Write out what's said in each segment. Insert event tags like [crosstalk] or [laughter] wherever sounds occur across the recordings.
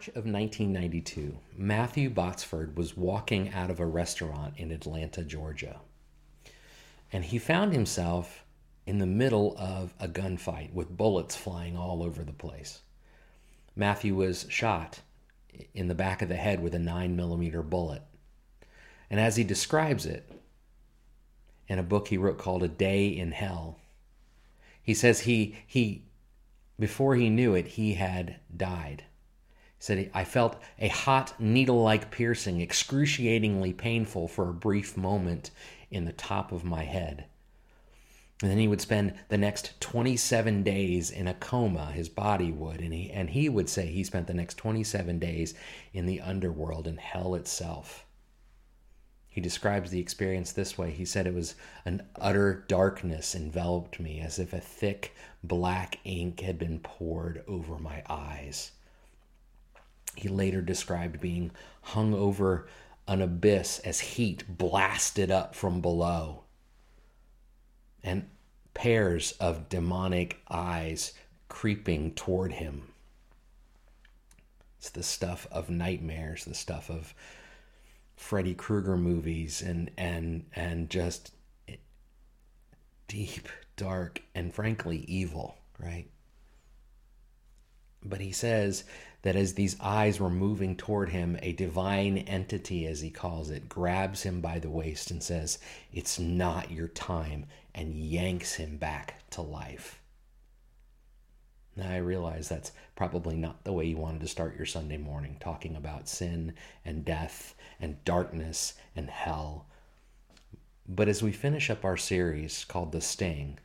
March of 1992, Matthew Botsford was walking out of a restaurant in Atlanta, Georgia. And he found himself in the middle of a gunfight with bullets flying all over the place. Matthew was shot in the back of the head with a 9 millimeter bullet. And as he describes it in a book he wrote called A Day in Hell, he says he, he before he knew it, he had died. He said, I felt a hot, needle like piercing, excruciatingly painful for a brief moment in the top of my head. And then he would spend the next 27 days in a coma, his body would, and he, and he would say he spent the next 27 days in the underworld, in hell itself. He describes the experience this way. He said it was an utter darkness enveloped me, as if a thick black ink had been poured over my eyes. He later described being hung over an abyss as heat blasted up from below, and pairs of demonic eyes creeping toward him. It's the stuff of nightmares, the stuff of Freddy Krueger movies and and and just deep, dark, and frankly evil, right? But he says that as these eyes were moving toward him, a divine entity, as he calls it, grabs him by the waist and says, It's not your time, and yanks him back to life. Now, I realize that's probably not the way you wanted to start your Sunday morning, talking about sin and death and darkness and hell. But as we finish up our series called The Sting,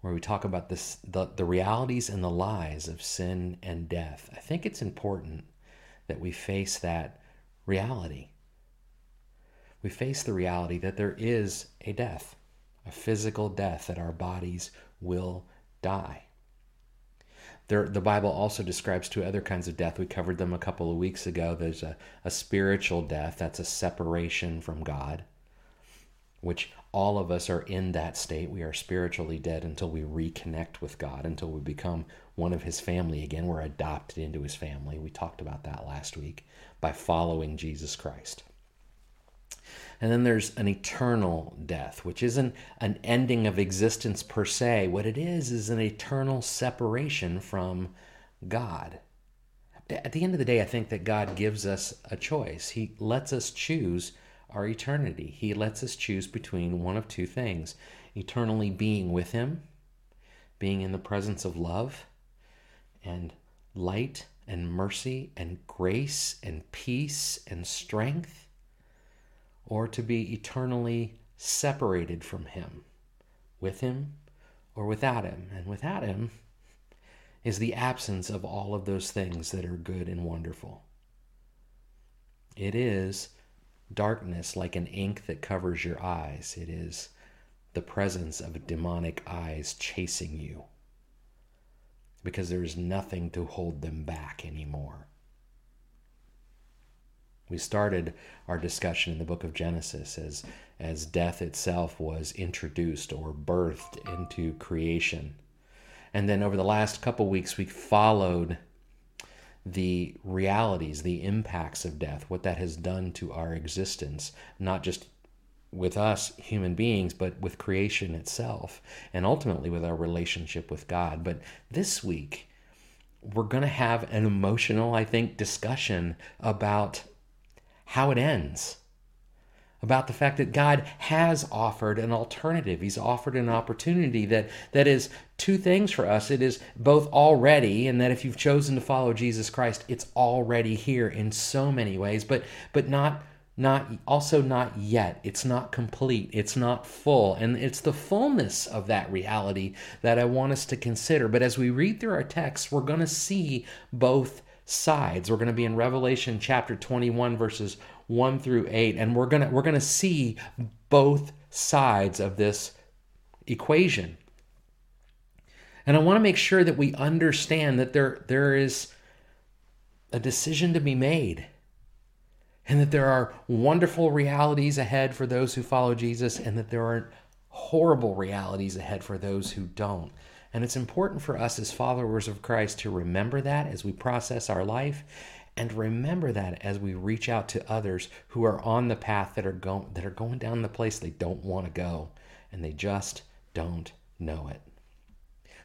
where we talk about this, the, the realities and the lies of sin and death, I think it's important that we face that reality. We face the reality that there is a death, a physical death, that our bodies will die. There, the Bible also describes two other kinds of death. We covered them a couple of weeks ago. There's a, a spiritual death, that's a separation from God, which all of us are in that state. We are spiritually dead until we reconnect with God, until we become one of His family again. We're adopted into His family. We talked about that last week by following Jesus Christ. And then there's an eternal death, which isn't an ending of existence per se. What it is, is an eternal separation from God. At the end of the day, I think that God gives us a choice. He lets us choose our eternity. He lets us choose between one of two things eternally being with Him, being in the presence of love and light and mercy and grace and peace and strength or to be eternally separated from Him, with Him or without Him. And without Him is the absence of all of those things that are good and wonderful. It is darkness like an ink that covers your eyes. It is the presence of demonic eyes chasing you because there is nothing to hold them back anymore. We started our discussion in the book of Genesis as, as death itself was introduced or birthed into creation. And then over the last couple weeks, we followed the realities, the impacts of death, what that has done to our existence, not just with us human beings, but with creation itself, and ultimately with our relationship with God. But this week, we're going to have an emotional, I think, discussion about how it ends, about the fact that God has offered an alternative. He's offered an opportunity that, that is two things for us. It is both already, and that if you've chosen to follow Jesus Christ, it's already here in so many ways, but but not not also not yet. It's not complete. It's not full. And it's the fullness of that reality that I want us to consider. But as we read through our text, we're going to see both sides. We're going to be in Revelation chapter 21 verses 1 through 8 and we're going to we're going to see both sides of this equation. And I want to make sure that we understand that there there is a decision to be made and that there are wonderful realities ahead for those who follow Jesus and that there are horrible realities ahead for those who don't. And it's important for us as followers of Christ to remember that as we process our life and remember that as we reach out to others who are on the path that are going that are going down the place they don't want to go and they just don't know it.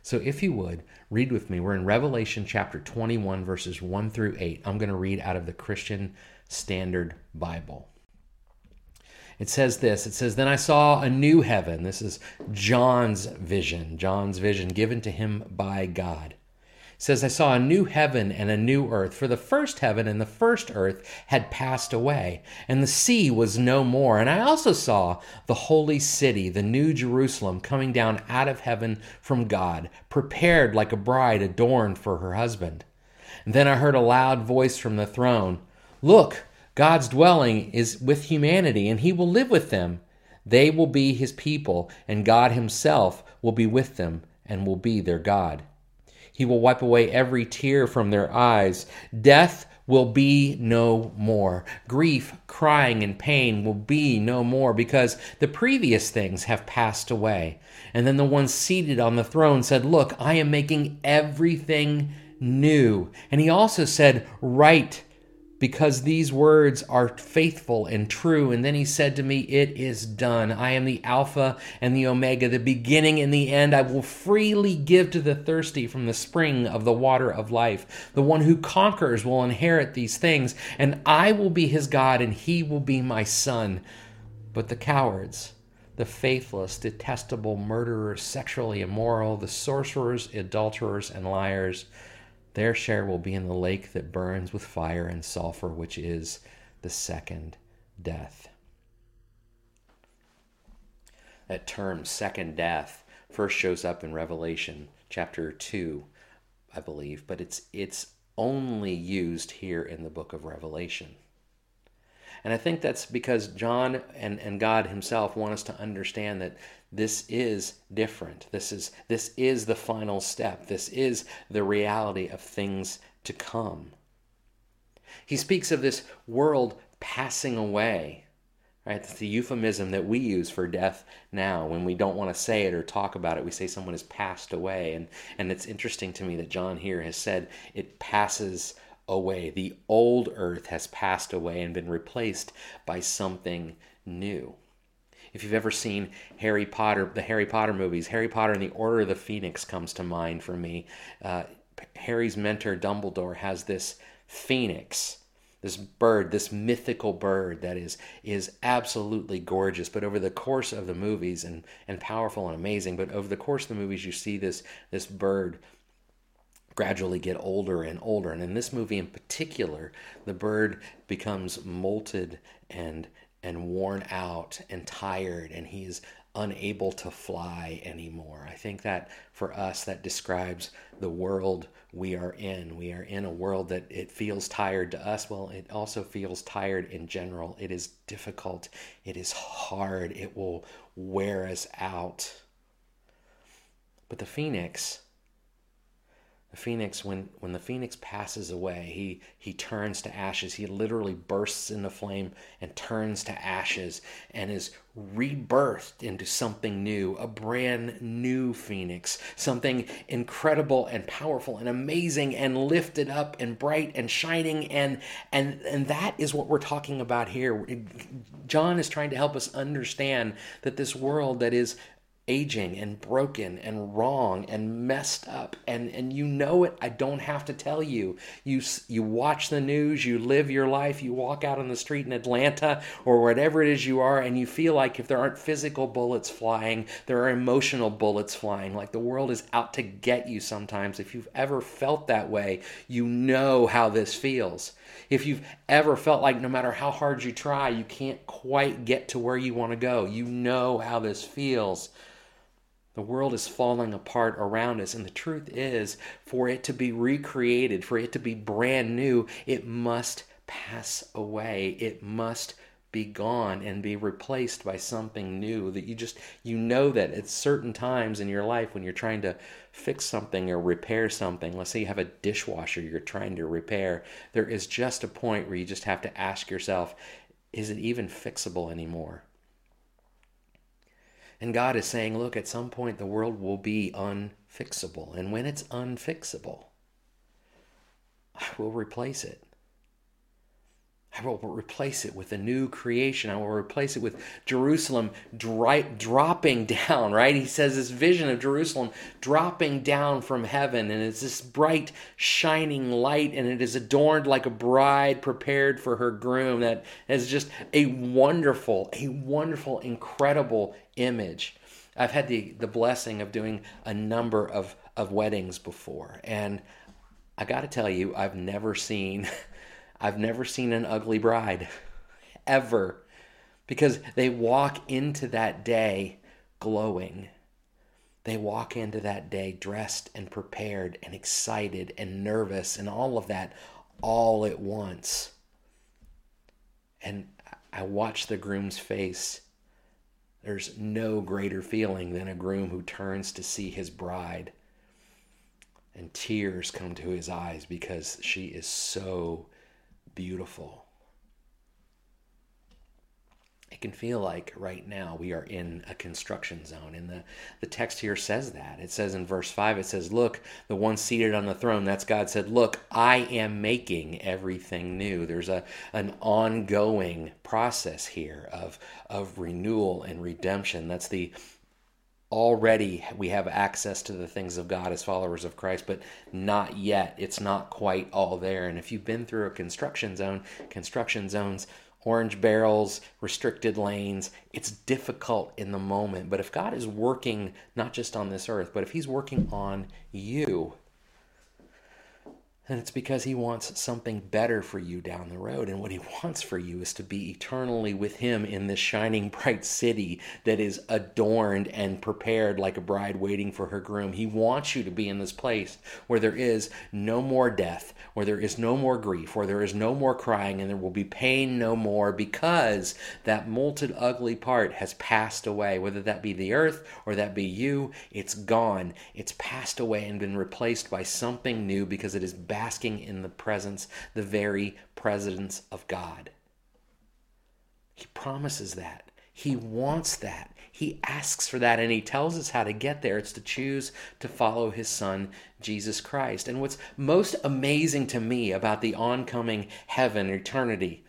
So if you would, read with me. We're in Revelation chapter 21 verses 1 through 8. I'm going to read out of the Christian Standard Bible. It says this it says, Then I saw a new heaven. This is John's vision, John's vision given to him by God. Says, I saw a new heaven and a new earth, for the first heaven and the first earth had passed away, and the sea was no more. And I also saw the holy city, the new Jerusalem, coming down out of heaven from God, prepared like a bride adorned for her husband. And then I heard a loud voice from the throne Look, God's dwelling is with humanity, and he will live with them. They will be his people, and God himself will be with them and will be their God. He will wipe away every tear from their eyes. Death will be no more. Grief, crying, and pain will be no more because the previous things have passed away. And then the one seated on the throne said, Look, I am making everything new. And he also said, Write because these words are faithful and true. And then he said to me, It is done. I am the Alpha and the Omega, the beginning and the end. I will freely give to the thirsty from the spring of the water of life. The one who conquers will inherit these things, and I will be his God, and he will be my son. But the cowards, the faithless, detestable, murderers, sexually immoral, the sorcerers, adulterers, and liars, their share will be in the lake that burns with fire and sulfur, which is the second death. That term, second death, first shows up in Revelation chapter 2, I believe, but it's, it's only used here in the book of Revelation. And I think that's because John and, and God himself want us to understand that this is different. This is this is the final step. This is the reality of things to come. He speaks of this world passing away. Right? That's the euphemism that we use for death now. When we don't want to say it or talk about it, we say someone has passed away. And, and it's interesting to me that John here has said it passes away. The old earth has passed away and been replaced by something new. If you've ever seen Harry Potter, the Harry Potter movies, Harry Potter and the Order of the Phoenix comes to mind for me. Uh, Harry's mentor Dumbledore has this phoenix, this bird, this mythical bird that is is absolutely gorgeous. But over the course of the movies, and and powerful and amazing, but over the course of the movies, you see this this bird gradually get older and older. And in this movie in particular, the bird becomes molted and and worn out and tired and he's unable to fly anymore. I think that for us that describes the world we are in. We are in a world that it feels tired to us. Well, it also feels tired in general. It is difficult. It is hard. It will wear us out. But the phoenix phoenix, when, when the phoenix passes away, he, he turns to ashes. He literally bursts into flame and turns to ashes and is rebirthed into something new, a brand new phoenix, something incredible and powerful and amazing and lifted up and bright and shining. And, and, and that is what we're talking about here. John is trying to help us understand that this world that is aging and broken and wrong and messed up. And and you know it. I don't have to tell you. You you watch the news you live your life you walk out on the street in Atlanta or whatever it is you are and you feel like if there aren't physical bullets flying there are emotional bullets flying. Like the world is out to get you sometimes. If you've ever felt that way you know how this feels. If you've ever felt like no matter how hard you try you can't quite get to where you want to go you know how this feels the world is falling apart around us. And the truth is, for it to be recreated, for it to be brand new, it must pass away. It must be gone and be replaced by something new that you just you know that at certain times in your life when you're trying to fix something or repair something let's say you have a dishwasher you're trying to repair there is just a point where you just have to ask yourself is it even fixable anymore and God is saying, look, at some point the world will be unfixable. And when it's unfixable, I will replace it. I will replace it with a new creation. I will replace it with Jerusalem dry, dropping [laughs] down, right? He says this vision of Jerusalem dropping down from heaven, and it's this bright, shining light, and it is adorned like a bride prepared for her groom. That is just a wonderful, a wonderful, incredible image. I've had the, the blessing of doing a number of, of weddings before, and I got to tell you, I've never seen. [laughs] I've never seen an ugly bride, [laughs] ever, because they walk into that day glowing. They walk into that day dressed and prepared and excited and nervous and all of that all at once. And I watch the groom's face. There's no greater feeling than a groom who turns to see his bride and tears come to his eyes because she is so beautiful. It can feel like right now we are in a construction zone. And the, the text here says that. It says in verse 5, it says, Look, the one seated on the throne, that's God said, Look, I am making everything new. There's a, an ongoing process here of, of renewal and redemption. That's the already we have access to the things of God as followers of Christ, but not yet. It's not quite all there. And if you've been through a construction zone, construction zones, orange barrels, restricted lanes, it's difficult in the moment. But if God is working not just on this earth, but if He's working on you, and it's because he wants something better for you down the road. And what he wants for you is to be eternally with him in this shining bright city that is adorned and prepared like a bride waiting for her groom. He wants you to be in this place where there is no more death, where there is no more grief, where there is no more crying, and there will be pain no more because that molted, ugly part has passed away. Whether that be the earth or that be you, it's gone. It's passed away and been replaced by something new because it is basking in the presence, the very presence of God. He promises that. He wants that. He asks for that and he tells us how to get there. It's to choose to follow his son, Jesus Christ. And what's most amazing to me about the oncoming heaven, eternity,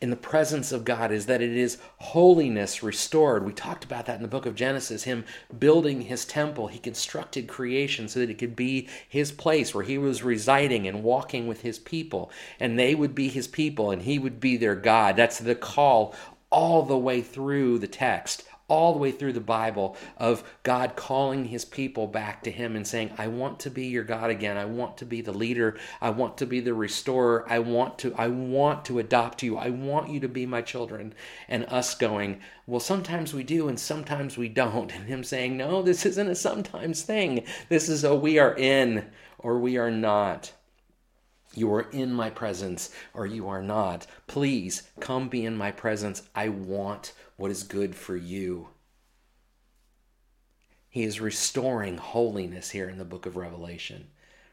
in the presence of God is that it is holiness restored. We talked about that in the book of Genesis, him building his temple. He constructed creation so that it could be his place where he was residing and walking with his people, and they would be his people and he would be their God. That's the call all the way through the text all the way through the Bible of God calling his people back to him and saying, I want to be your God again. I want to be the leader. I want to be the restorer. I want to I want to adopt you. I want you to be my children. And us going, well, sometimes we do and sometimes we don't. [laughs] And him saying, No, this isn't a sometimes thing. This is a we are in or we are not. You are in my presence or you are not. Please come be in my presence. I want what is good for you. He is restoring holiness here in the book of Revelation,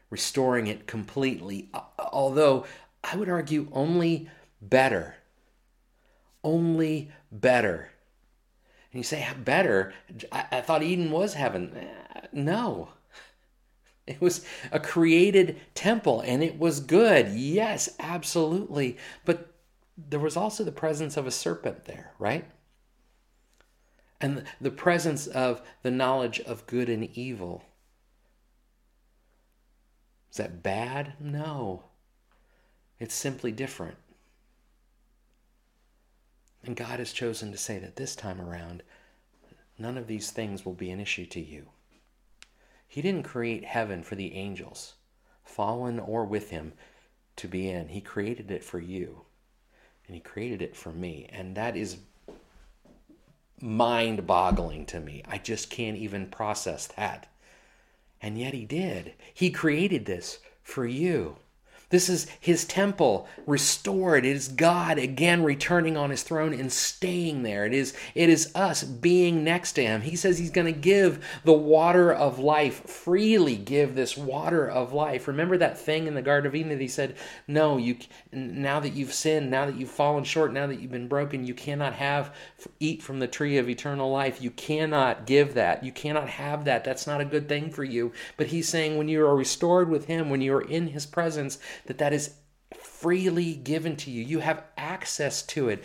restoring it completely, although I would argue only better. Only better. And you say, better? I, I thought Eden was heaven. Eh, no. [laughs] It was a created temple and it was good. Yes, absolutely. But there was also the presence of a serpent there, right? And the presence of the knowledge of good and evil. Is that bad? No. It's simply different. And God has chosen to say that this time around, none of these things will be an issue to you. He didn't create heaven for the angels, fallen or with him, to be in. He created it for you. And He created it for me. And that is mind boggling to me. I just can't even process that. And yet he did. He created this for you. This is his temple restored. It is God again returning on his throne and staying there. It is, it is us being next to him. He says he's going to give the water of life, freely give this water of life. Remember that thing in the Garden of Eden that he said, No, you now that you've sinned, now that you've fallen short, now that you've been broken, you cannot have eat from the tree of eternal life. You cannot give that. You cannot have that. That's not a good thing for you. But he's saying when you are restored with him, when you are in his presence, that that is freely given to you. You have access to it.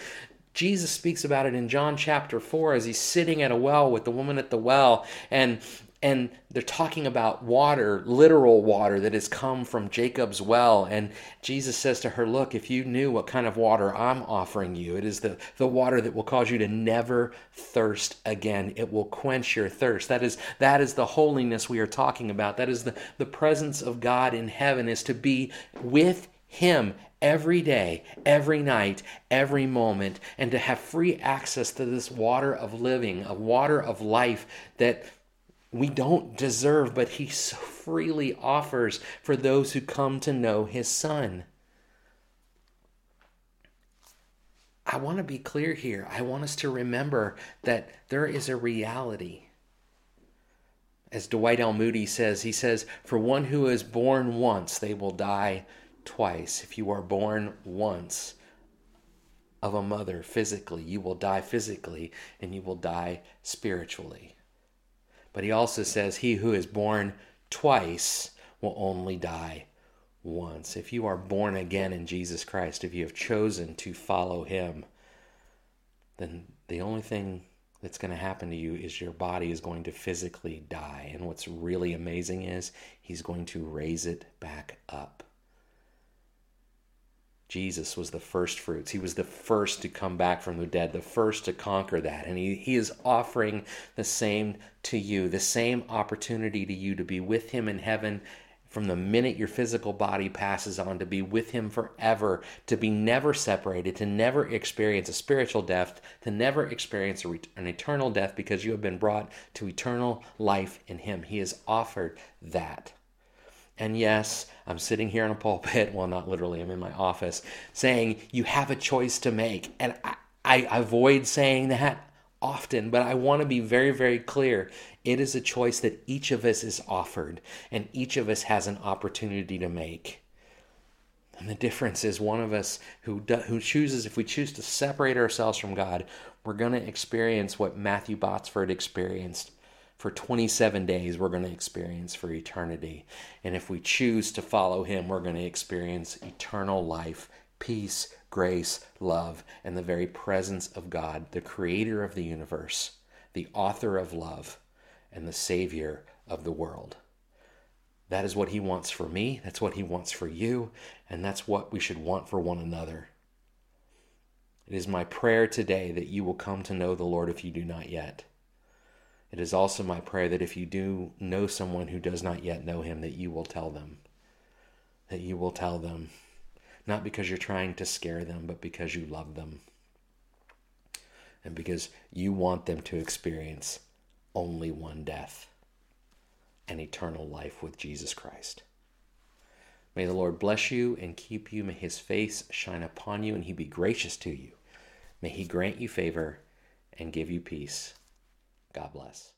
Jesus speaks about it in John chapter 4 as he's sitting at a well with the woman at the well and and they're talking about water, literal water that has come from Jacob's well. And Jesus says to her, Look, if you knew what kind of water I'm offering you, it is the, the water that will cause you to never thirst again. It will quench your thirst. That is, that is the holiness we are talking about. That is the, the presence of God in heaven, is to be with Him every day, every night, every moment, and to have free access to this water of living, a water of life that we don't deserve, but He so freely offers for those who come to know His Son. I want to be clear here. I want us to remember that there is a reality. As Dwight L. Moody says, he says, For one who is born once, they will die twice. If you are born once of a mother physically, you will die physically and you will die spiritually. But he also says, He who is born twice will only die once. If you are born again in Jesus Christ, if you have chosen to follow Him, then the only thing that's going to happen to you is your body is going to physically die. And what's really amazing is He's going to raise it back up. Jesus was the first fruits. He was the first to come back from the dead, the first to conquer that. And he, he is offering the same to you, the same opportunity to you to be with him in heaven from the minute your physical body passes on, to be with him forever, to be never separated, to never experience a spiritual death, to never experience an eternal death because you have been brought to eternal life in him. He has offered that. And yes, I'm sitting here in a pulpit, [laughs] well, not literally, I'm in my office, saying you have a choice to make. And I, I avoid saying that often, but I want to be very, very clear. It is a choice that each of us is offered, and each of us has an opportunity to make. And the difference is one of us who, do, who chooses, if we choose to separate ourselves from God, we're going to experience what Matthew Botsford experienced for 27 days we're going to experience for eternity. And if we choose to follow him, we're going to experience eternal life, peace, grace, love, and the very presence of God, the creator of the universe, the author of love, and the savior of the world. That is what he wants for me, that's what he wants for you, and that's what we should want for one another. It is my prayer today that you will come to know the Lord if you do not yet. It is also my prayer that if you do know someone who does not yet know him, that you will tell them. That you will tell them, not because you're trying to scare them, but because you love them. And because you want them to experience only one death and eternal life with Jesus Christ. May the Lord bless you and keep you. May his face shine upon you and he be gracious to you. May he grant you favor and give you peace. God bless.